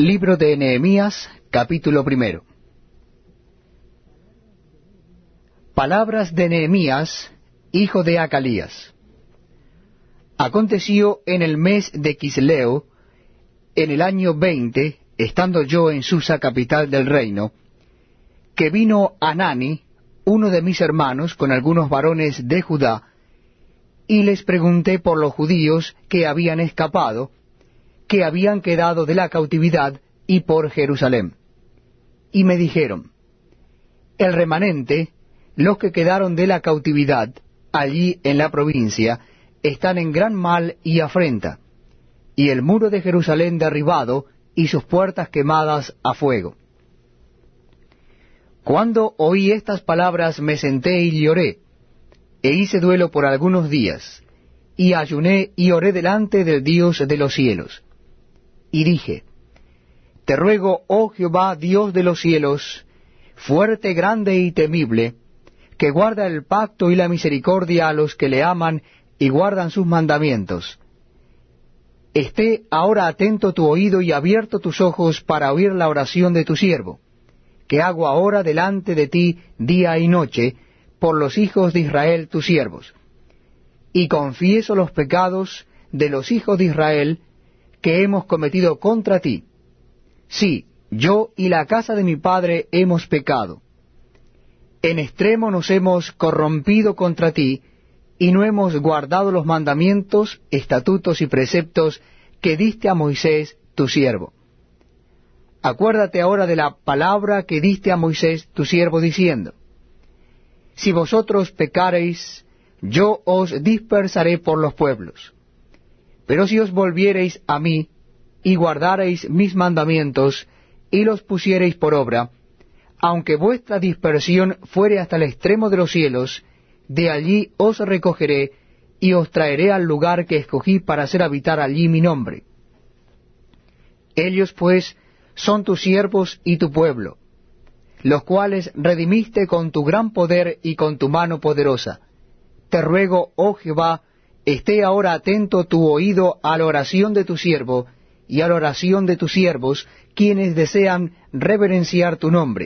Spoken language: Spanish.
Libro de Nehemías, capítulo primero. Palabras de Nehemías, hijo de Acalías. Aconteció en el mes de Quisleo, en el año veinte, estando yo en Susa, capital del reino, que vino Anani, uno de mis hermanos, con algunos varones de Judá, y les pregunté por los judíos que habían escapado, que habían quedado de la cautividad y por Jerusalén. Y me dijeron, el remanente, los que quedaron de la cautividad, allí en la provincia, están en gran mal y afrenta, y el muro de Jerusalén derribado y sus puertas quemadas a fuego. Cuando oí estas palabras me senté y lloré, e hice duelo por algunos días, y ayuné y oré delante del Dios de los cielos y dije, Te ruego, oh Jehová, Dios de los cielos, fuerte, grande y temible, que guarda el pacto y la misericordia a los que le aman y guardan sus mandamientos. Esté ahora atento tu oído y abierto tus ojos para oír la oración de tu siervo, que hago ahora delante de ti día y noche, por los hijos de Israel tus siervos. Y confieso los pecados de los hijos de Israel, que hemos cometido contra ti. Sí, yo y la casa de mi padre hemos pecado. En extremo nos hemos corrompido contra ti, y no hemos guardado los mandamientos, estatutos y preceptos que diste a Moisés, tu siervo. Acuérdate ahora de la palabra que diste a Moisés, tu siervo, diciendo, Si vosotros pecareis, yo os dispersaré por los pueblos pero si os volviereis a mí, y guardareis mis mandamientos, y los pusiereis por obra, aunque vuestra dispersión fuere hasta el extremo de los cielos, de allí os recogeré, y os traeré al lugar que escogí para hacer habitar allí mi nombre. Ellos pues son tus siervos y tu pueblo, los cuales redimiste con tu gran poder y con tu mano poderosa. Te ruego, oh Jehová, esté ahora atento tu oído a la oración de tu siervo y a la oración de tus siervos, quienes desean reverenciar tu nombre